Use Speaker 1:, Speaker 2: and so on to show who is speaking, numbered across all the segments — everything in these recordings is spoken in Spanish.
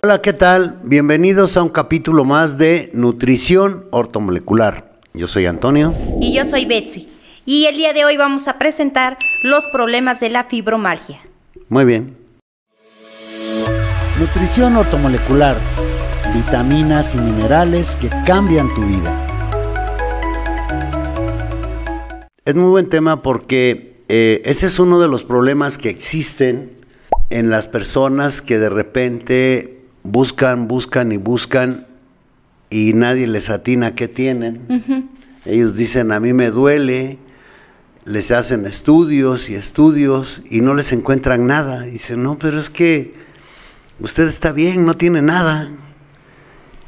Speaker 1: Hola, ¿qué tal? Bienvenidos a un capítulo más de Nutrición Ortomolecular. Yo soy Antonio.
Speaker 2: Y yo soy Betsy. Y el día de hoy vamos a presentar los problemas de la fibromalgia.
Speaker 1: Muy bien.
Speaker 3: Nutrición ortomolecular. Vitaminas y minerales que cambian tu vida.
Speaker 1: Es muy buen tema porque eh, ese es uno de los problemas que existen en las personas que de repente buscan, buscan y buscan y nadie les atina qué tienen. Ellos dicen, a mí me duele, les hacen estudios y estudios y no les encuentran nada. dicen, no, pero es que usted está bien, no tiene nada.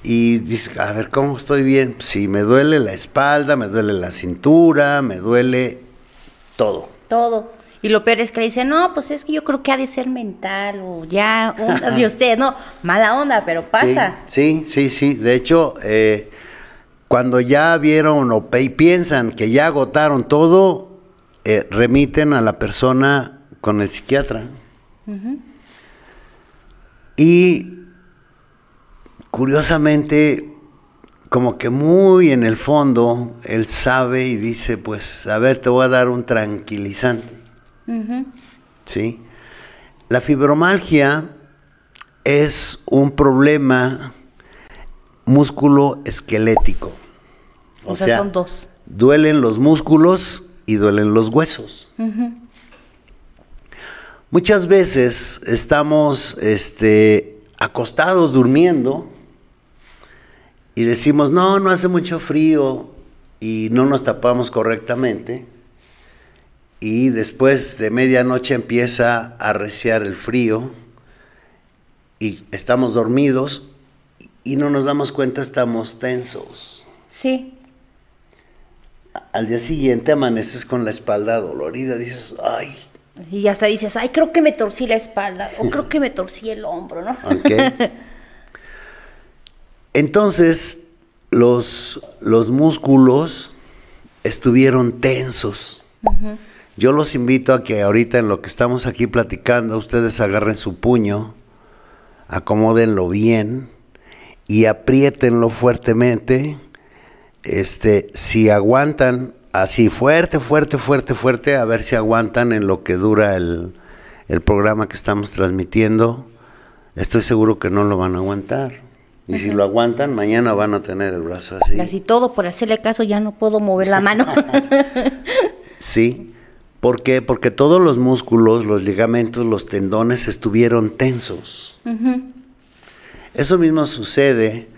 Speaker 1: Y dice, a ver, ¿cómo estoy bien? Si me duele la espalda, me duele la cintura, me duele todo.
Speaker 2: Todo. Y lo peor es que le dicen, no, pues es que yo creo que ha de ser mental o ya, ondas de usted, no, mala onda, pero pasa.
Speaker 1: Sí, sí, sí. De hecho, eh, cuando ya vieron o piensan que ya agotaron todo, eh, remiten a la persona con el psiquiatra. Y curiosamente, como que muy en el fondo, él sabe y dice, pues, a ver, te voy a dar un tranquilizante. ¿Sí? La fibromalgia es un problema músculo esquelético.
Speaker 2: O, sea, son dos.
Speaker 1: Duelen los músculos y duelen los huesos. Muchas veces estamos este, acostados durmiendo y decimos, no, no hace mucho frío y no nos tapamos correctamente y después de medianoche empieza a arreciar el frío y estamos dormidos y no nos damos cuenta, estamos tensos.
Speaker 2: Sí.
Speaker 1: Al día siguiente amaneces con la espalda dolorida, dices, ay.
Speaker 2: Y hasta dices, ay, creo que me torcí la espalda o creo que me torcí el hombro, ¿no?
Speaker 1: Entonces, los, los músculos estuvieron tensos. Yo los invito a que ahorita en lo que estamos aquí platicando, ustedes agarren su puño, acomódenlo bien y apriétenlo fuertemente. Este, si aguantan así fuerte, fuerte, fuerte, fuerte, a ver si aguantan en lo que dura el, el programa que estamos transmitiendo. Estoy seguro que no lo van a aguantar. Y si lo aguantan, mañana van a tener el brazo así.
Speaker 2: Así todo, por hacerle caso, ya no puedo mover la mano.
Speaker 1: sí. ¿Por qué? Porque todos los músculos, los ligamentos, los tendones estuvieron tensos. Eso mismo sucede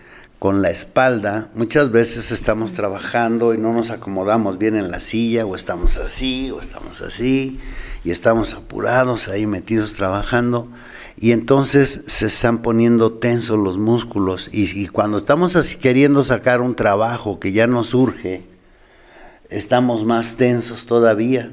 Speaker 1: con la espalda. Muchas veces estamos trabajando y no nos acomodamos bien en la silla, o estamos así, o estamos así, y estamos apurados ahí metidos trabajando. Y entonces se están poniendo tensos los músculos. Y, y cuando estamos así queriendo sacar un trabajo que ya nos surge, estamos más tensos todavía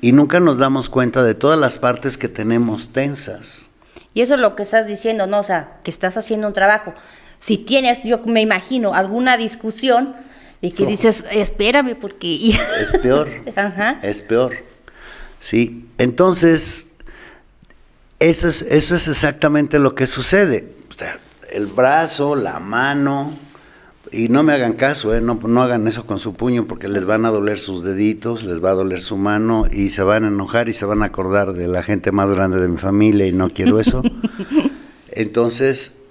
Speaker 1: y nunca nos damos cuenta de todas las partes que tenemos tensas.
Speaker 2: Y eso es lo que estás diciendo, ¿no? O sea, que estás haciendo un trabajo. Si tienes, yo me imagino, alguna discusión y que dices, espérame porque...
Speaker 1: es peor, es peor. Sí, entonces, eso es, eso es exactamente lo que sucede. el brazo, la mano, y no me hagan caso, ¿eh? no, no hagan eso con su puño porque les van a doler sus deditos, les va a doler su mano y se van a enojar y se van a acordar de la gente más grande de mi familia y no quiero eso. Entonces,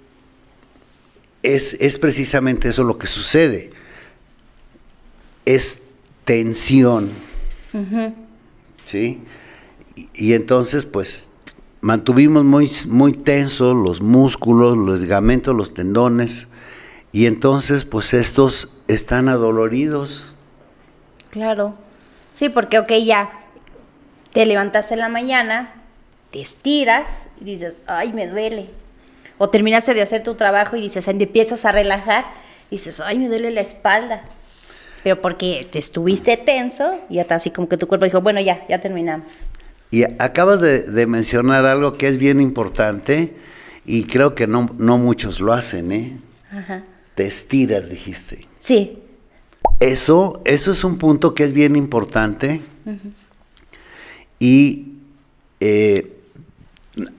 Speaker 1: es, es precisamente eso lo que sucede. Es tensión. ¿Sí? Y, y, entonces, pues, mantuvimos muy, muy tensos los músculos, los ligamentos, los tendones y entonces, pues estos están adoloridos.
Speaker 2: Claro. Sí, porque, ok, ya te levantas en la mañana, te estiras y dices, ay, me duele. O terminaste de hacer tu trabajo y dices, empiezas a relajar y dices, ay, me duele la espalda. Pero porque te estuviste tenso y hasta así como que tu cuerpo dijo, bueno, ya, ya terminamos.
Speaker 1: Y acabas de, de mencionar algo que es bien importante y creo que no, no muchos lo hacen, ¿eh? Ajá te estiras, dijiste.
Speaker 2: Sí.
Speaker 1: Eso, eso es un punto que es bien importante. Y eh,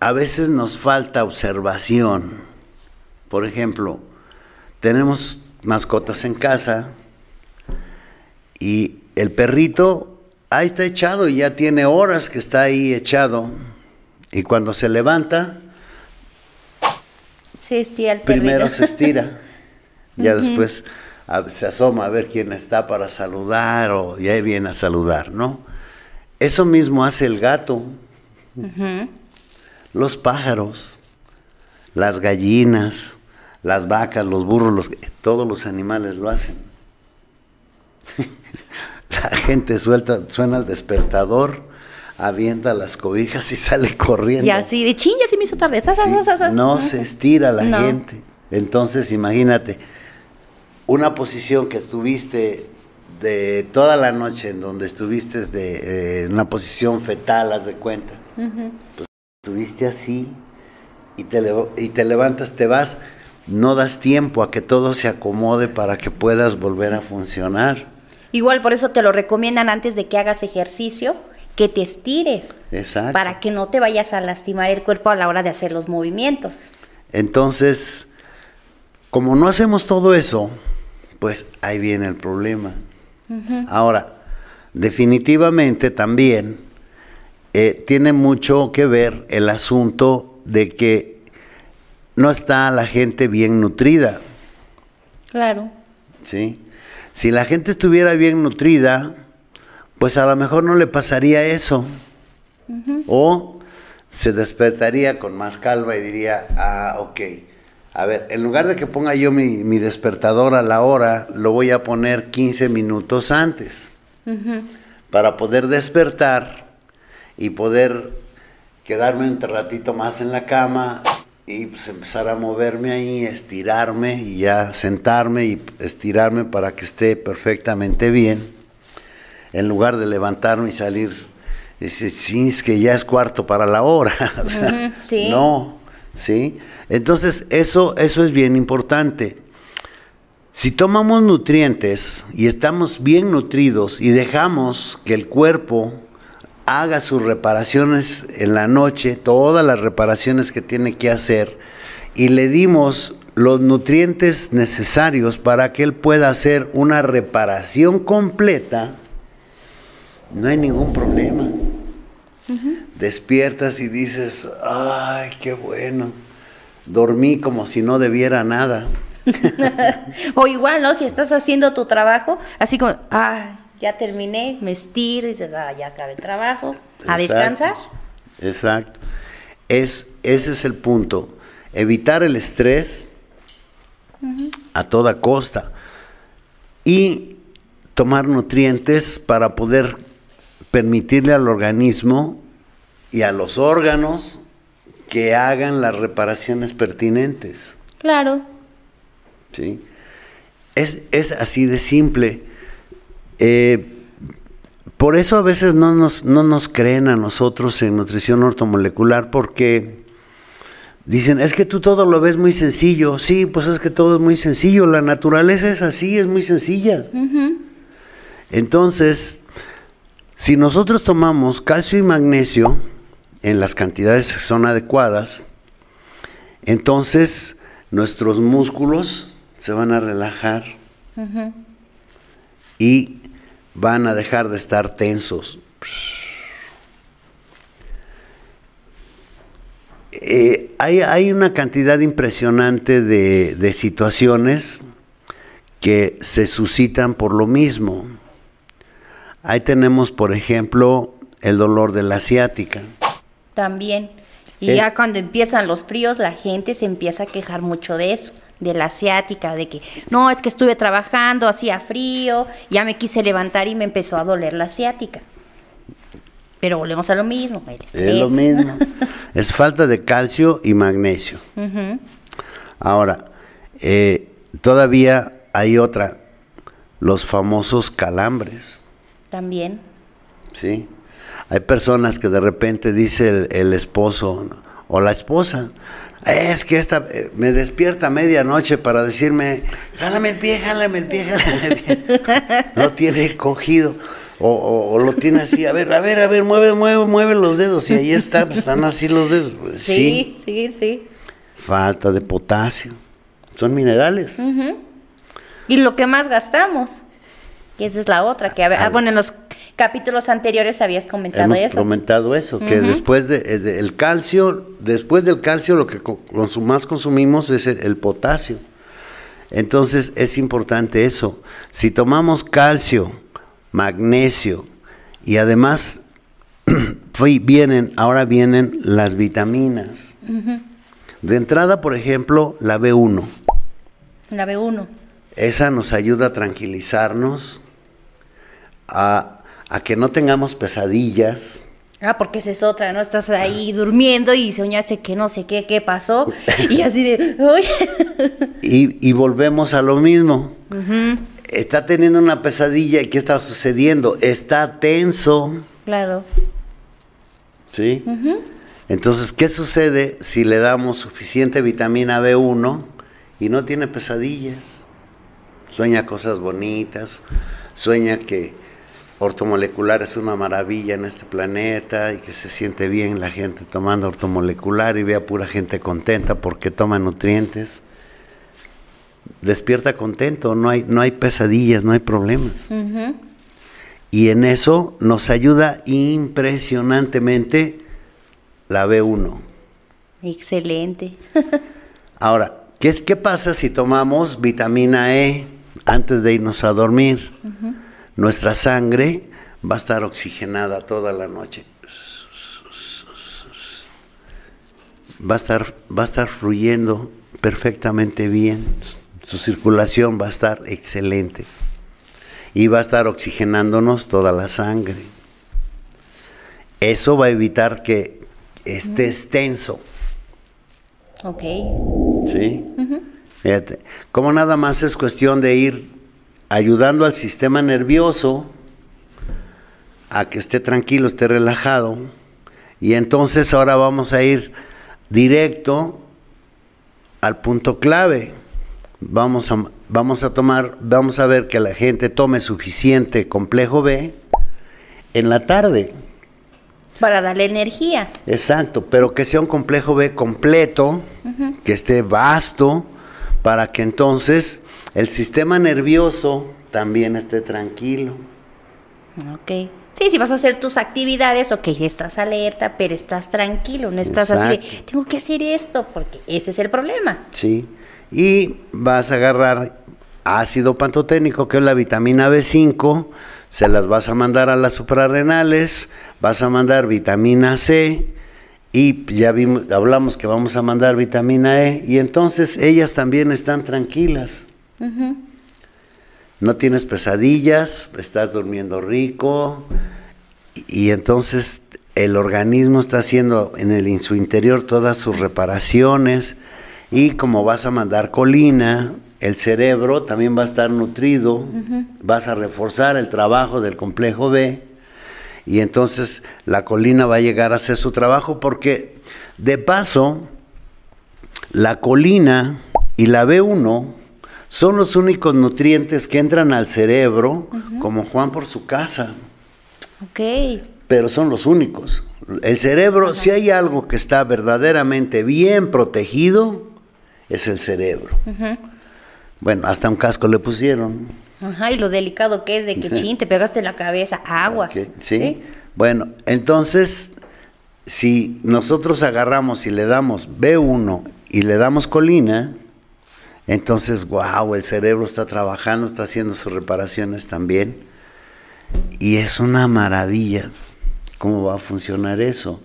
Speaker 1: a veces nos falta observación. Por ejemplo, tenemos mascotas en casa y el perrito ahí está echado y ya tiene horas que está ahí echado. Y cuando se levanta,
Speaker 2: se estira el perrito.
Speaker 1: primero se estira, ya después a- se asoma a ver quién está para saludar o ya viene a saludar, ¿no? Eso mismo hace el gato, los pájaros, las gallinas, las vacas, los burros, los- todos los animales lo hacen. La gente suelta, suena el despertador, avienta las cobijas y sale corriendo.
Speaker 2: Y así, de chin, ya se me hizo tarde.
Speaker 1: Sí, no se estira la
Speaker 2: No.
Speaker 1: gente. Entonces, imagínate, una posición que estuviste de toda la noche, en donde estuviste de eh, una posición fetal, haz de cuenta. Pues estuviste así y te, y te levantas, te vas, no das tiempo a que todo se acomode para que puedas volver a funcionar.
Speaker 2: Igual por eso te lo recomiendan antes de que hagas ejercicio, que te estires.
Speaker 1: Exacto.
Speaker 2: Para que no te vayas a lastimar el cuerpo a la hora de hacer los movimientos.
Speaker 1: Entonces, como no hacemos todo eso, pues ahí viene el problema. Ahora, definitivamente también eh, tiene mucho que ver el asunto de que no está la gente bien nutrida,
Speaker 2: Claro.
Speaker 1: ¿sí? Si la gente estuviera bien nutrida, pues a lo mejor no le pasaría eso. O se despertaría con más calma y diría, ah, ok. A ver, en lugar de que ponga yo mi, mi despertador a la hora, lo voy a poner 15 minutos antes. Para poder despertar y poder quedarme un ratito más en la cama y pues empezar a moverme ahí, estirarme y ya sentarme y estirarme para que esté perfectamente bien, en lugar de levantarme y salir. Dice, sí, es que ya es cuarto para la hora. o sea,
Speaker 2: Ujú, sí.
Speaker 1: No, ¿sí? Entonces, eso, eso es bien importante. Si tomamos nutrientes y estamos bien nutridos y dejamos que el cuerpo haga sus reparaciones en la noche, todas las reparaciones que tiene que hacer, y le dimos los nutrientes necesarios para que él pueda hacer una reparación completa, no hay ningún problema. Despiertas y dices, ay, qué bueno, dormí como si no debiera nada.
Speaker 2: O igual, ¿no? Si estás haciendo tu trabajo, así como, ah, ya terminé, me estiro y dices, ah, ya acabé el trabajo, a
Speaker 1: Exacto.
Speaker 2: descansar.
Speaker 1: Exacto. Es, ese es el punto. Evitar el estrés a toda costa. Y tomar nutrientes para poder permitirle al organismo y a los órganos que hagan las reparaciones pertinentes.
Speaker 2: Claro.
Speaker 1: ¿sí? Es, es así de simple. Eh, por eso a veces no nos, no nos creen a nosotros en nutrición ortomolecular porque dicen, es que tú todo lo ves muy sencillo. Sí, pues es que todo es muy sencillo. La naturaleza es así, es muy sencilla. Entonces, si nosotros tomamos calcio y magnesio en las cantidades que son adecuadas, entonces nuestros músculos se van a relajar y van a dejar de estar tensos. Eh, hay, hay una cantidad impresionante de, de situaciones que se suscitan por lo mismo. Ahí tenemos, por ejemplo, el dolor de la ciática.
Speaker 2: También. Y
Speaker 1: Es-
Speaker 2: ya cuando empiezan los fríos, la gente se empieza a quejar mucho de eso, de la asiática, de que no, es que estuve trabajando, hacía frío, ya me quise levantar y me empezó a doler la asiática. Pero volvemos a lo mismo.
Speaker 1: Es lo mismo. es falta de calcio y magnesio. Ahora, eh, todavía hay otra, los famosos calambres.
Speaker 2: También.
Speaker 1: ¿sí? Hay personas que de repente dice el, el esposo ¿no? o la esposa, es que esta eh, me despierta a medianoche para decirme, jálame el pie, jálame el pie, jálame el pie. Lo tiene cogido. O, o- o lo tiene así, a ver, a ver, a ver, mueve, mueve, mueve los dedos. Y ahí está, pues, están así los dedos.
Speaker 2: Sí, sí, sí.
Speaker 1: falta de potasio. son minerales.
Speaker 2: Y lo que más gastamos. Y esa es la otra, que a ver- ah, bueno, en los capítulos anteriores habías comentado
Speaker 1: Hemos
Speaker 2: eso.
Speaker 1: comentado eso, que después de, eh, de- el calcio, después del calcio lo que consum- más consumimos es el, el potasio. Entonces es importante eso. Si tomamos calcio, magnesio y además vienen, ahora vienen las vitaminas. De entrada, por ejemplo, la B1.
Speaker 2: La B1.
Speaker 1: Esa nos ayuda a tranquilizarnos, a, a que no tengamos pesadillas.
Speaker 2: Ah, porque esa es otra, ¿no? Estás ahí durmiendo y soñaste que no sé qué, qué pasó. Y así de.
Speaker 1: Y, y volvemos a lo mismo. Está teniendo una pesadilla y ¿qué está sucediendo? Está tenso,
Speaker 2: Claro.
Speaker 1: ¿sí? Entonces, ¿qué sucede si le damos suficiente vitamina B1 y no tiene pesadillas? Sueña cosas bonitas, sueña que ortomolecular es una maravilla en este planeta y que se siente bien la gente tomando ortomolecular y ve a pura gente contenta porque toma nutrientes. Despierta contento, no hay, no hay pesadillas, no hay problemas. Y en eso nos ayuda impresionantemente la B1.
Speaker 2: Excelente.
Speaker 1: Ahora, ¿qué, ¿qué pasa si tomamos vitamina E antes de irnos a dormir? Nuestra sangre va a estar oxigenada toda la noche. Va a estar, va a estar fluyendo perfectamente bien. Su circulación va a estar excelente. Y va a estar oxigenándonos toda la sangre. Eso va a evitar que estés tenso.
Speaker 2: Ok.
Speaker 1: Sí. Fíjate, como nada más es cuestión de ir ayudando al sistema nervioso a que esté tranquilo, esté relajado. Y entonces ahora vamos a ir directo al punto clave. Vamos a, vamos a tomar, vamos a ver que la gente tome suficiente complejo B en la tarde.
Speaker 2: Para darle energía.
Speaker 1: Exacto, pero que sea un complejo B completo, que esté vasto, para que entonces el sistema nervioso también esté tranquilo.
Speaker 2: Ok. Sí, si vas a hacer tus actividades, ok, estás alerta, pero estás tranquilo, no estás así de, tengo que hacer esto, porque ese es el problema.
Speaker 1: ¿sí? Y vas a agarrar ácido pantoténico, que es la vitamina B5, se las vas a mandar a las suprarrenales, vas a mandar vitamina C y ya vimos, hablamos que vamos a mandar vitamina E y entonces ellas también están tranquilas. No tienes pesadillas, estás durmiendo rico y, y entonces el organismo está haciendo en, el, en su interior todas sus reparaciones y como vas a mandar colina, el cerebro también va a estar nutrido, vas a reforzar el trabajo del complejo B y entonces la colina va a llegar a hacer su trabajo porque de paso la colina y la B1 son los únicos nutrientes que entran al cerebro como Juan por su casa
Speaker 2: Ok.
Speaker 1: pero son los únicos. El cerebro, si hay algo que está verdaderamente bien protegido, es el cerebro. Bueno, hasta un casco le pusieron.
Speaker 2: Ajá, y lo delicado que es de que chin, te pegaste la cabeza, aguas.
Speaker 1: que- ¿sí? Bueno, entonces, si nosotros agarramos y le damos B1 y le damos colina, entonces, wow, el cerebro está trabajando, está haciendo sus reparaciones también. Y es una maravilla cómo va a funcionar eso.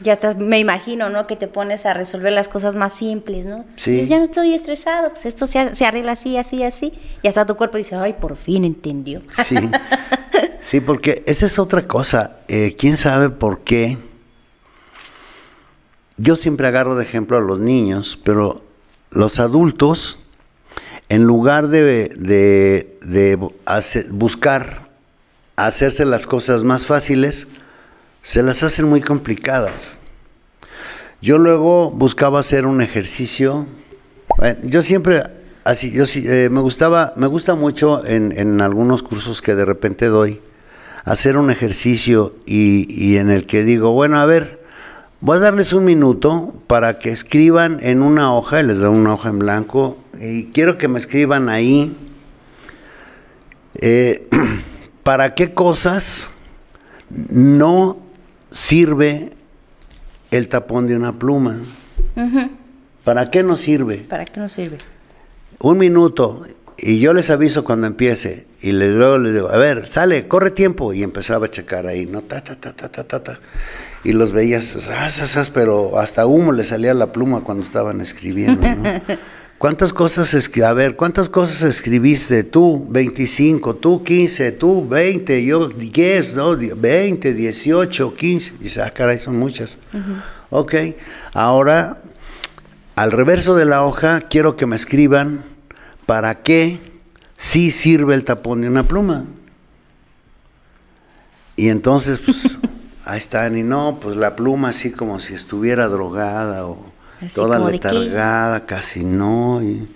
Speaker 2: Ya estás, me imagino, ¿no? Que te pones a resolver las cosas más simples, ¿no?
Speaker 1: Sí.
Speaker 2: Dices, ya no estoy estresado, pues esto se, se arregla así, así, así. Y hasta tu cuerpo dice, ay, por fin entendió.
Speaker 1: Sí, sí, porque esa es otra cosa. Eh, ¿Quién sabe por qué? Yo siempre agarro de ejemplo a los niños, pero los adultos, en lugar de, de- de buscar hacerse las cosas más fáciles, se las hacen muy complicadas. Yo luego buscaba hacer un ejercicio. Bueno, yo siempre así, yo eh, me gustaba, me gusta mucho en, en algunos cursos que de repente doy hacer un ejercicio y, y en el que digo, bueno, a ver, voy a darles un minuto para que escriban en una hoja, les doy una hoja en blanco, y quiero que me escriban ahí eh, para qué cosas no sirve el tapón de una pluma. ¿Para qué nos sirve?
Speaker 2: ¿Para qué nos sirve?
Speaker 1: Un minuto y yo les aviso cuando empiece y luego les digo, a ver, sale, corre tiempo y empezaba a checar ahí, no ta ta ta ta ta ta, ta. Y los veías, pero hasta humo le salía la pluma cuando estaban escribiendo. ¿no? ¿Cuántas cosas escribiste? A ver, ¿cuántas cosas escribiste tú? 25, tú 15, tú 20, yo 10, ¿no? 20, 18, 15. Y dice, ah, caray, son muchas. Ok, ahora al reverso de la hoja quiero que me escriban para qué sí sirve el tapón de una pluma. Y entonces, pues, ahí están, y no, pues la pluma así como si estuviera drogada o toda letargada, casi no. Y...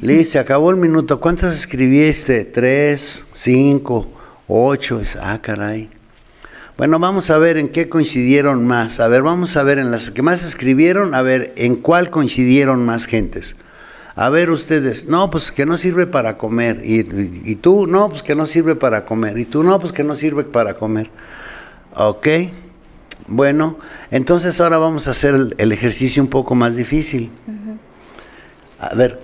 Speaker 1: Liz, se acabó el minuto. ¿Cuántas escribiste? Tres, cinco, ocho. Ah, caray. Bueno, vamos a ver en qué coincidieron más. A ver, vamos a ver en las que más escribieron, a ver en cuál coincidieron más gentes. A ver ustedes, no, pues que no sirve para comer. Y, y, tú, no, pues que no sirve para comer. Y tú, no, pues que no sirve para comer. Ok. Bueno, entonces ahora vamos a hacer el, ejercicio un poco más difícil. A ver,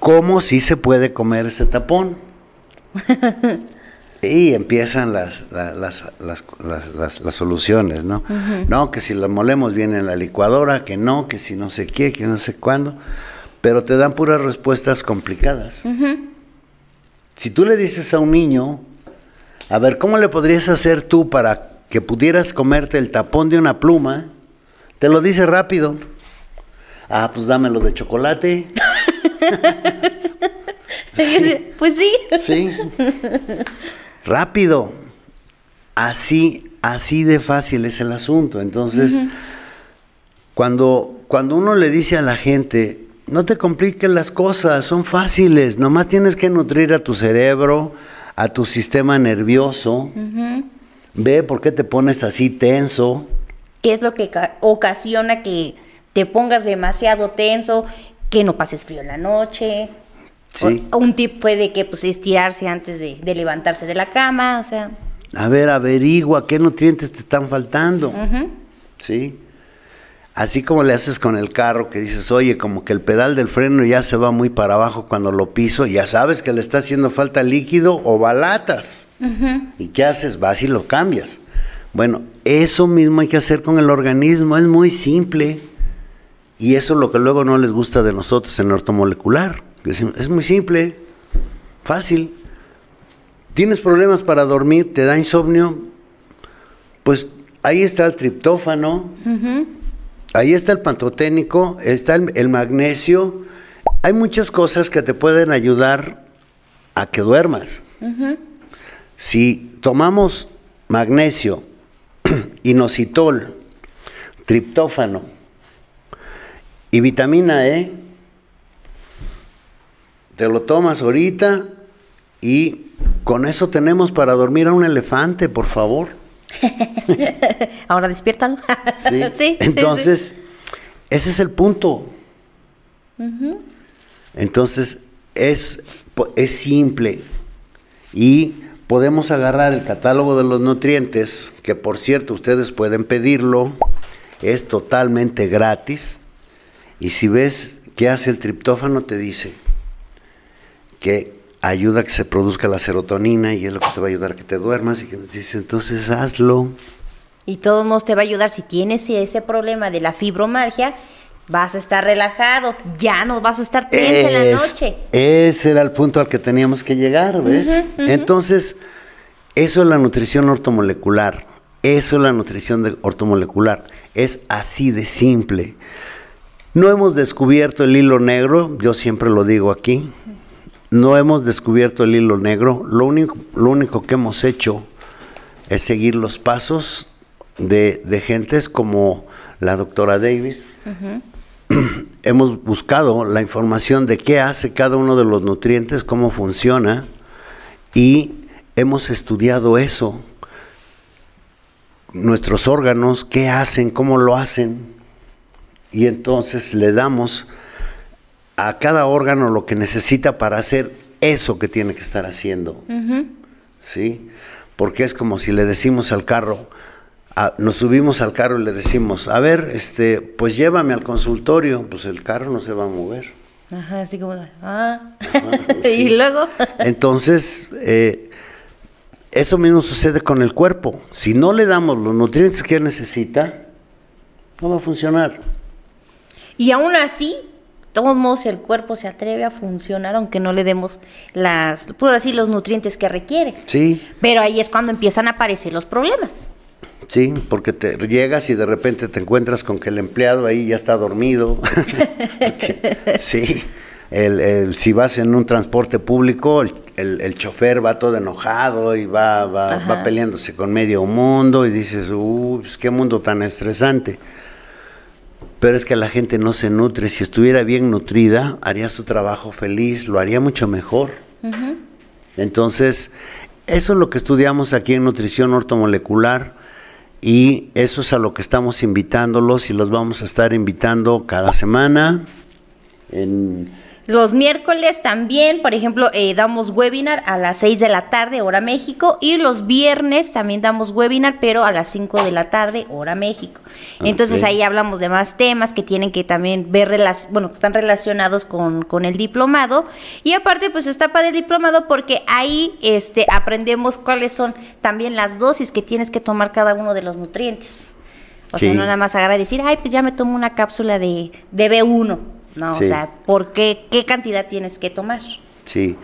Speaker 1: ¿cómo sí se puede comer ese tapón? y empiezan las, las, las, las soluciones, ¿no? No, que si lo molemos bien en la licuadora, que no, que si no sé qué, que no sé cuándo, pero te dan puras respuestas complicadas. Si tú le dices a un niño, a ver, ¿cómo le podrías hacer tú para que pudieras comerte el tapón de una pluma, te lo dice rápido. Ah, pues dámelo de chocolate.
Speaker 2: Pues sí.
Speaker 1: Sí. Rápido. Así, así de fácil es el asunto. Entonces, cuando, cuando uno le dice a la gente, no te compliques las cosas, son fáciles, nomás tienes que nutrir a tu cerebro, a tu sistema nervioso, ve por qué te pones así tenso.
Speaker 2: ¿Qué es lo que ocasiona que te pongas demasiado tenso, que no pases frío en la noche? Sí. un tip fue de que pues estirarse antes de, levantarse de la cama, o sea.
Speaker 1: A ver, averigua qué nutrientes te están faltando. Sí. Así como le haces con el carro que dices, oye, como que el pedal del freno ya se va muy para abajo cuando lo piso, ya sabes que le está haciendo falta líquido o balatas. ¿Y qué haces? Vas y lo cambias. Bueno, eso mismo hay que hacer con el organismo, es muy simple. Y eso es lo que luego no les gusta de nosotros en ortomolecular. Es muy simple, fácil. ¿Tienes problemas para dormir? ¿Te da insomnio? Pues ahí está el triptófano, ahí está el pantoténico, está el magnesio. Hay muchas cosas que te pueden ayudar a que duermas. Si tomamos magnesio, inositol, triptófano y vitamina E, te lo tomas ahorita y con eso tenemos para dormir a un elefante, por favor.
Speaker 2: Ahora despiértalo.
Speaker 1: sí. Entonces, ese es el punto. Entonces, es, es simple. Y podemos agarrar el catálogo de los nutrientes, que por cierto ustedes pueden pedirlo, es totalmente gratis. Y si ves qué hace el triptófano, te dice que ayuda a que se produzca la serotonina y es lo que te va a ayudar a que te duermas y que nos dice, entonces hazlo.
Speaker 2: Y todo nos te va a ayudar si tienes ese problema de la fibromalgia, vas a estar relajado, ya no vas a estar tensa en la noche.
Speaker 1: Ese era el punto al que teníamos que llegar, ¿ves? Entonces, eso es la nutrición ortomolecular, eso es la nutrición de ortomolecular, es así de simple. No hemos descubierto el hilo negro, yo siempre lo digo aquí, no hemos descubierto el hilo negro, lo único, lo único que hemos hecho es seguir los pasos de, de gentes como la doctora Davis, hemos buscado la información de qué hace cada uno de los nutrientes, cómo funciona, y hemos estudiado eso. Nuestros órganos, qué hacen, cómo lo hacen, y entonces le damos a cada órgano lo que necesita para hacer eso que tiene que estar haciendo. ¿Sí? Porque es como si le decimos al carro, nos subimos al carro y le decimos, a ver, este, pues llévame al consultorio, pues el carro no se va a mover.
Speaker 2: Ajá, así como, ah, y luego.
Speaker 1: Entonces, eh, eso mismo sucede con el cuerpo. Si no le damos los nutrientes que él necesita, no va a funcionar.
Speaker 2: Y aún así, todos modos, el cuerpo se atreve a funcionar aunque no le demos las, por así, los nutrientes que requiere.
Speaker 1: Sí.
Speaker 2: Pero ahí es cuando empiezan a aparecer los problemas.
Speaker 1: Sí, porque te llegas y de repente te encuentras con que el empleado ahí ya está dormido. sí, el, si vas en un transporte público, el, el, chofer va todo enojado y va, va, va, peleándose con medio mundo y dices, uy, pues qué mundo tan estresante. Pero es que la gente no se nutre. Si estuviera bien nutrida, haría su trabajo feliz, lo haría mucho mejor. Entonces, eso es lo que estudiamos aquí en nutrición ortomolecular y eso es a lo que estamos invitándolos y los vamos a estar invitando cada semana en
Speaker 2: los miércoles también, por ejemplo, eh, damos webinar a las 6 de la tarde, hora México, y los viernes también damos webinar, pero a las 5 de la tarde, hora México. Entonces ahí hablamos de más temas que tienen que también ver, bueno, que están relacionados con, con, el diplomado. Y aparte, pues está para el diplomado porque ahí este, aprendemos cuáles son también las dosis que tienes que tomar cada uno de los nutrientes. O sea, no nada más agarrar y decir, ay, pues ya me tomo una cápsula de, de B1 no, o sea, ¿por qué? ¿Qué cantidad tienes que tomar?
Speaker 1: Sí.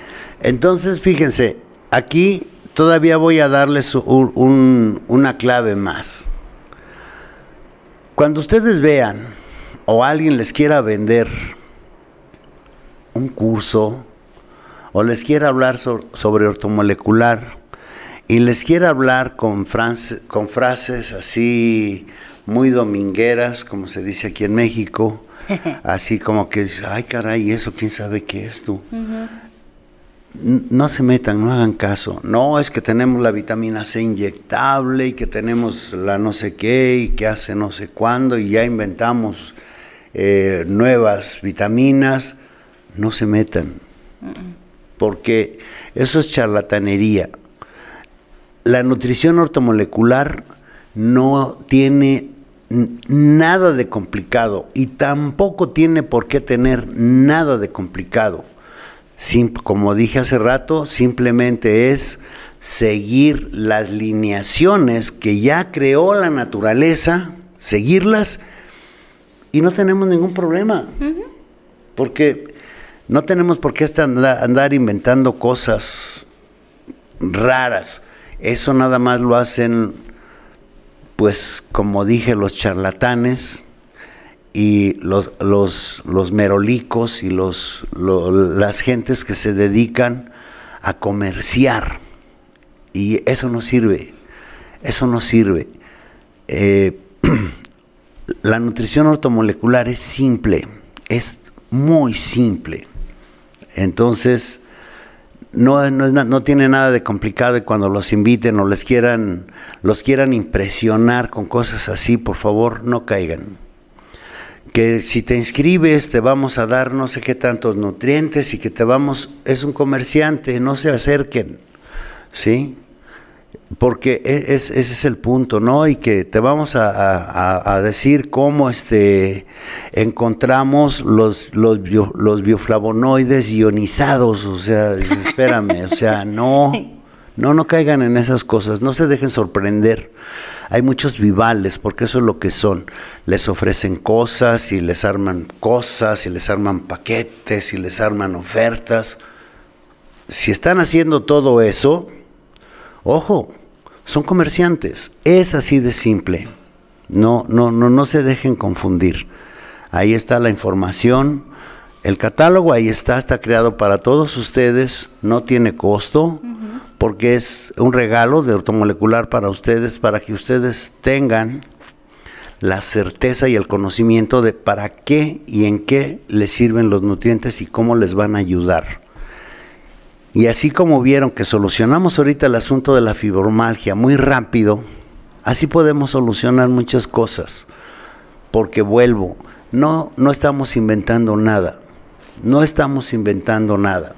Speaker 1: Entonces, fíjense, aquí todavía voy a darles una clave más. Cuando ustedes vean o alguien les quiera vender un curso o les quiera hablar sobre ortomolecular y les quiera hablar con, con frases así muy domingueras, como se dice aquí en México, así como que ay caray, eso quién sabe qué es tú. No se metan, no hagan caso. No es que tenemos la vitamina C inyectable y que tenemos la no sé qué y que hace no sé cuándo y ya inventamos eh, nuevas vitaminas. No se metan, porque eso es charlatanería. La nutrición ortomolecular no tiene nada de complicado y tampoco tiene por qué tener nada de complicado. como dije hace rato, simplemente es seguir las lineaciones que ya creó la naturaleza, seguirlas y no tenemos ningún problema. Porque no tenemos por qué andar inventando cosas raras. Eso nada más lo hacen pues como dije, los charlatanes y los, los, los merolicos y los, las gentes que se dedican a comerciar. Y eso no sirve, eso no sirve. Eh, la nutrición ortomolecular es simple, es muy simple. Entonces, no, no, tiene nada de complicado y cuando los inviten o les quieran, los quieran impresionar con cosas así, por favor, no caigan. Que si te inscribes te vamos a dar no sé qué tantos nutrientes y que te vamos, es un comerciante, no se acerquen, ¿sí? Porque e, es, ese es el punto, ¿no? Y que te vamos a, decir cómo este, encontramos los, los, los bioflavonoides ionizados, o sea, espérame, o sea, no, no, no caigan en esas cosas, no se dejen sorprender. Hay muchos vivales, porque eso es lo que son. Les ofrecen cosas y les arman cosas y les arman paquetes y les arman ofertas. Si están haciendo todo eso, ojo, son comerciantes. Es así de simple. No, no, no, no se dejen confundir. Ahí está la información. El catálogo ahí está, está creado para todos ustedes, no tiene costo, porque es un regalo de ortomolecular para ustedes, para que ustedes tengan la certeza y el conocimiento de para qué y en qué les sirven los nutrientes y cómo les van a ayudar. Y así como vieron que solucionamos ahorita el asunto de la fibromalgia muy rápido, así podemos solucionar muchas cosas. Porque vuelvo, no, no estamos inventando nada. no estamos inventando nada.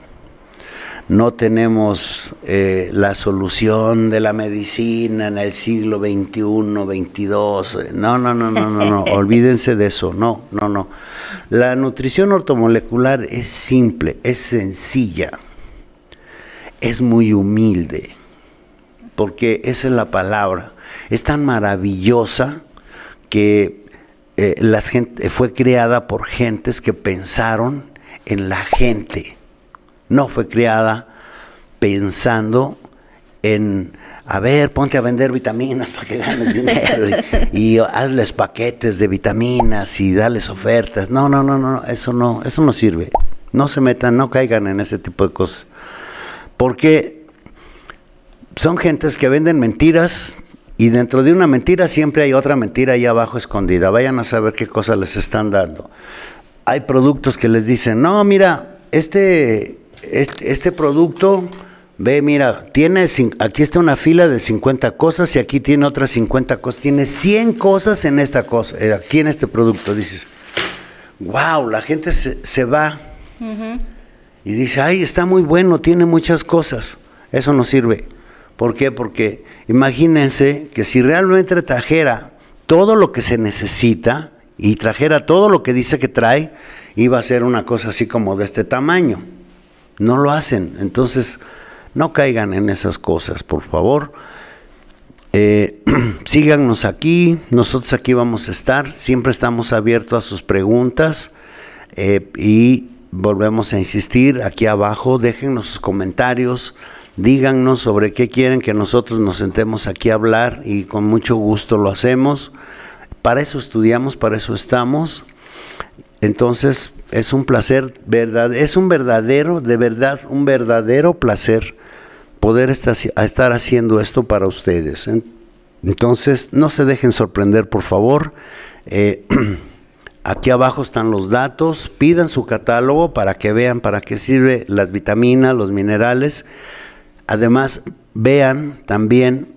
Speaker 1: No tenemos eh, la solución de la medicina en el siglo XXI, XXII. No, no, no, no, no, no. Olvídense de eso. No, no, no. La nutrición ortomolecular es simple, es sencilla, es muy humilde, porque esa es la palabra. Es tan maravillosa que eh, gente, fue creada por gentes que pensaron en la gente. No fue creada pensando en, a ver, ponte a vender vitaminas para que ganes dinero y, hazles paquetes de vitaminas y dales ofertas. No, no, no, no, eso no, eso no sirve. No se metan, no caigan en ese tipo de cosas. Porque son gentes que venden mentiras y dentro de una mentira siempre hay otra mentira ahí abajo escondida. Vayan a saber qué cosas les están dando. Hay productos que les dicen, no, mira, este, este, producto, ve, mira, tiene, aquí está una fila de 50 cosas y aquí tiene otras 50 cosas. Tiene 100 cosas en esta cosa, eh, aquí en este producto. Dices, wow, la gente se, va y dice, ay, está muy bueno, tiene muchas cosas. Eso no sirve. ¿Por qué? Porque imagínense que si realmente trajera todo lo que se necesita y trajera todo lo que dice que trae, iba a ser una cosa así como de este tamaño. No lo hacen. Entonces, no caigan en esas cosas, por favor. Eh, síganos aquí, nosotros aquí vamos a estar, siempre estamos abiertos a sus preguntas eh, y volvemos a insistir aquí abajo, déjennos sus comentarios, díganos sobre qué quieren que nosotros nos sentemos aquí a hablar y con mucho gusto lo hacemos. Para eso estudiamos, para eso estamos. Entonces es un placer, verdad, es un verdadero, de verdad, un verdadero placer poder estar, haciendo esto para ustedes. Entonces no se dejen sorprender, por favor. Eh, aquí abajo están los datos, pidan su catálogo para que vean para qué sirve las vitaminas, los minerales. Además, vean también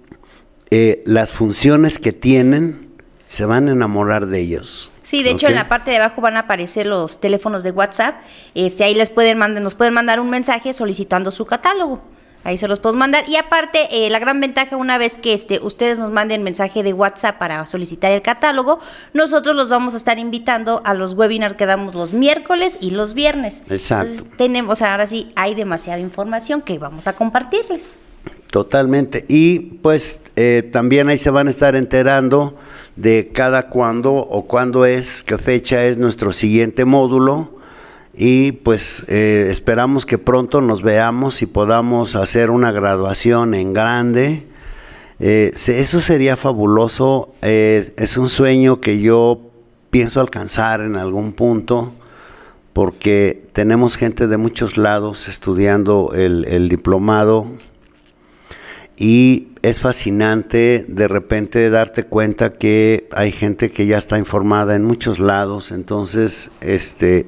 Speaker 1: eh, las funciones que tienen, se van a enamorar de ellos.
Speaker 2: Sí, de hecho en la parte de abajo van a aparecer los teléfonos de WhatsApp. Este, ahí les pueden mandar, nos pueden mandar un mensaje solicitando su catálogo. Ahí se los puedo mandar. Y aparte, eh, la gran ventaja, una vez que este, ustedes nos manden mensaje de WhatsApp para solicitar el catálogo, nosotros los vamos a estar invitando a los webinars que damos los miércoles y los viernes.
Speaker 1: Exacto. Entonces,
Speaker 2: tenemos, ahora sí, hay demasiada información que vamos a compartirles.
Speaker 1: Totalmente. Y pues eh, también ahí se van a estar enterando de cada cuándo o cuándo es, qué fecha es nuestro siguiente módulo y pues eh, esperamos que pronto nos veamos y podamos hacer una graduación en grande. Eh, eso sería fabuloso, es un sueño que yo pienso alcanzar en algún punto porque tenemos gente de muchos lados estudiando el diplomado y es fascinante de repente darte cuenta que hay gente que ya está informada en muchos lados, entonces este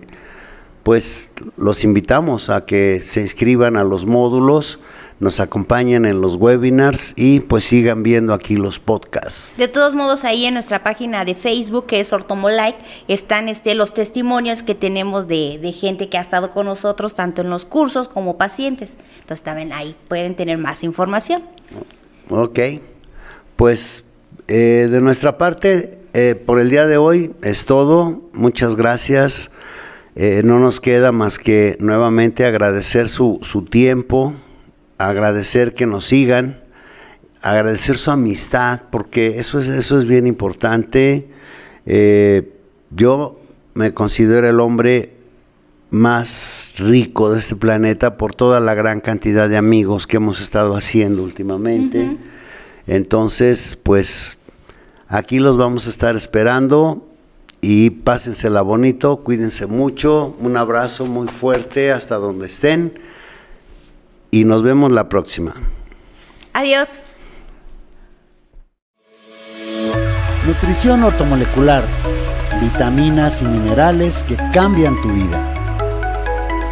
Speaker 1: pues los invitamos a que se inscriban a los módulos, nos acompañen en los webinars y pues sigan viendo aquí los podcasts.
Speaker 2: De todos modos, ahí en nuestra página de Facebook, que es Ortomolike, están este, los testimonios que tenemos de, de, gente que ha estado con nosotros, tanto en los cursos como pacientes. Entonces también ahí pueden tener más información.
Speaker 1: Ok, pues eh, de nuestra parte, eh, por el día de hoy es todo. Muchas gracias. Eh, no nos queda más que nuevamente agradecer su, su, tiempo, agradecer que nos sigan, agradecer su amistad, porque eso es, eso es bien importante. Eh, yo me considero el hombre más rico de este planeta por toda la gran cantidad de amigos que hemos estado haciendo últimamente. Entonces, pues aquí los vamos a estar esperando y pásensela bonito, cuídense mucho, un abrazo muy fuerte hasta donde estén y nos vemos la próxima.
Speaker 2: Adiós.
Speaker 3: Nutrición ortomolecular, vitaminas y minerales que cambian tu vida.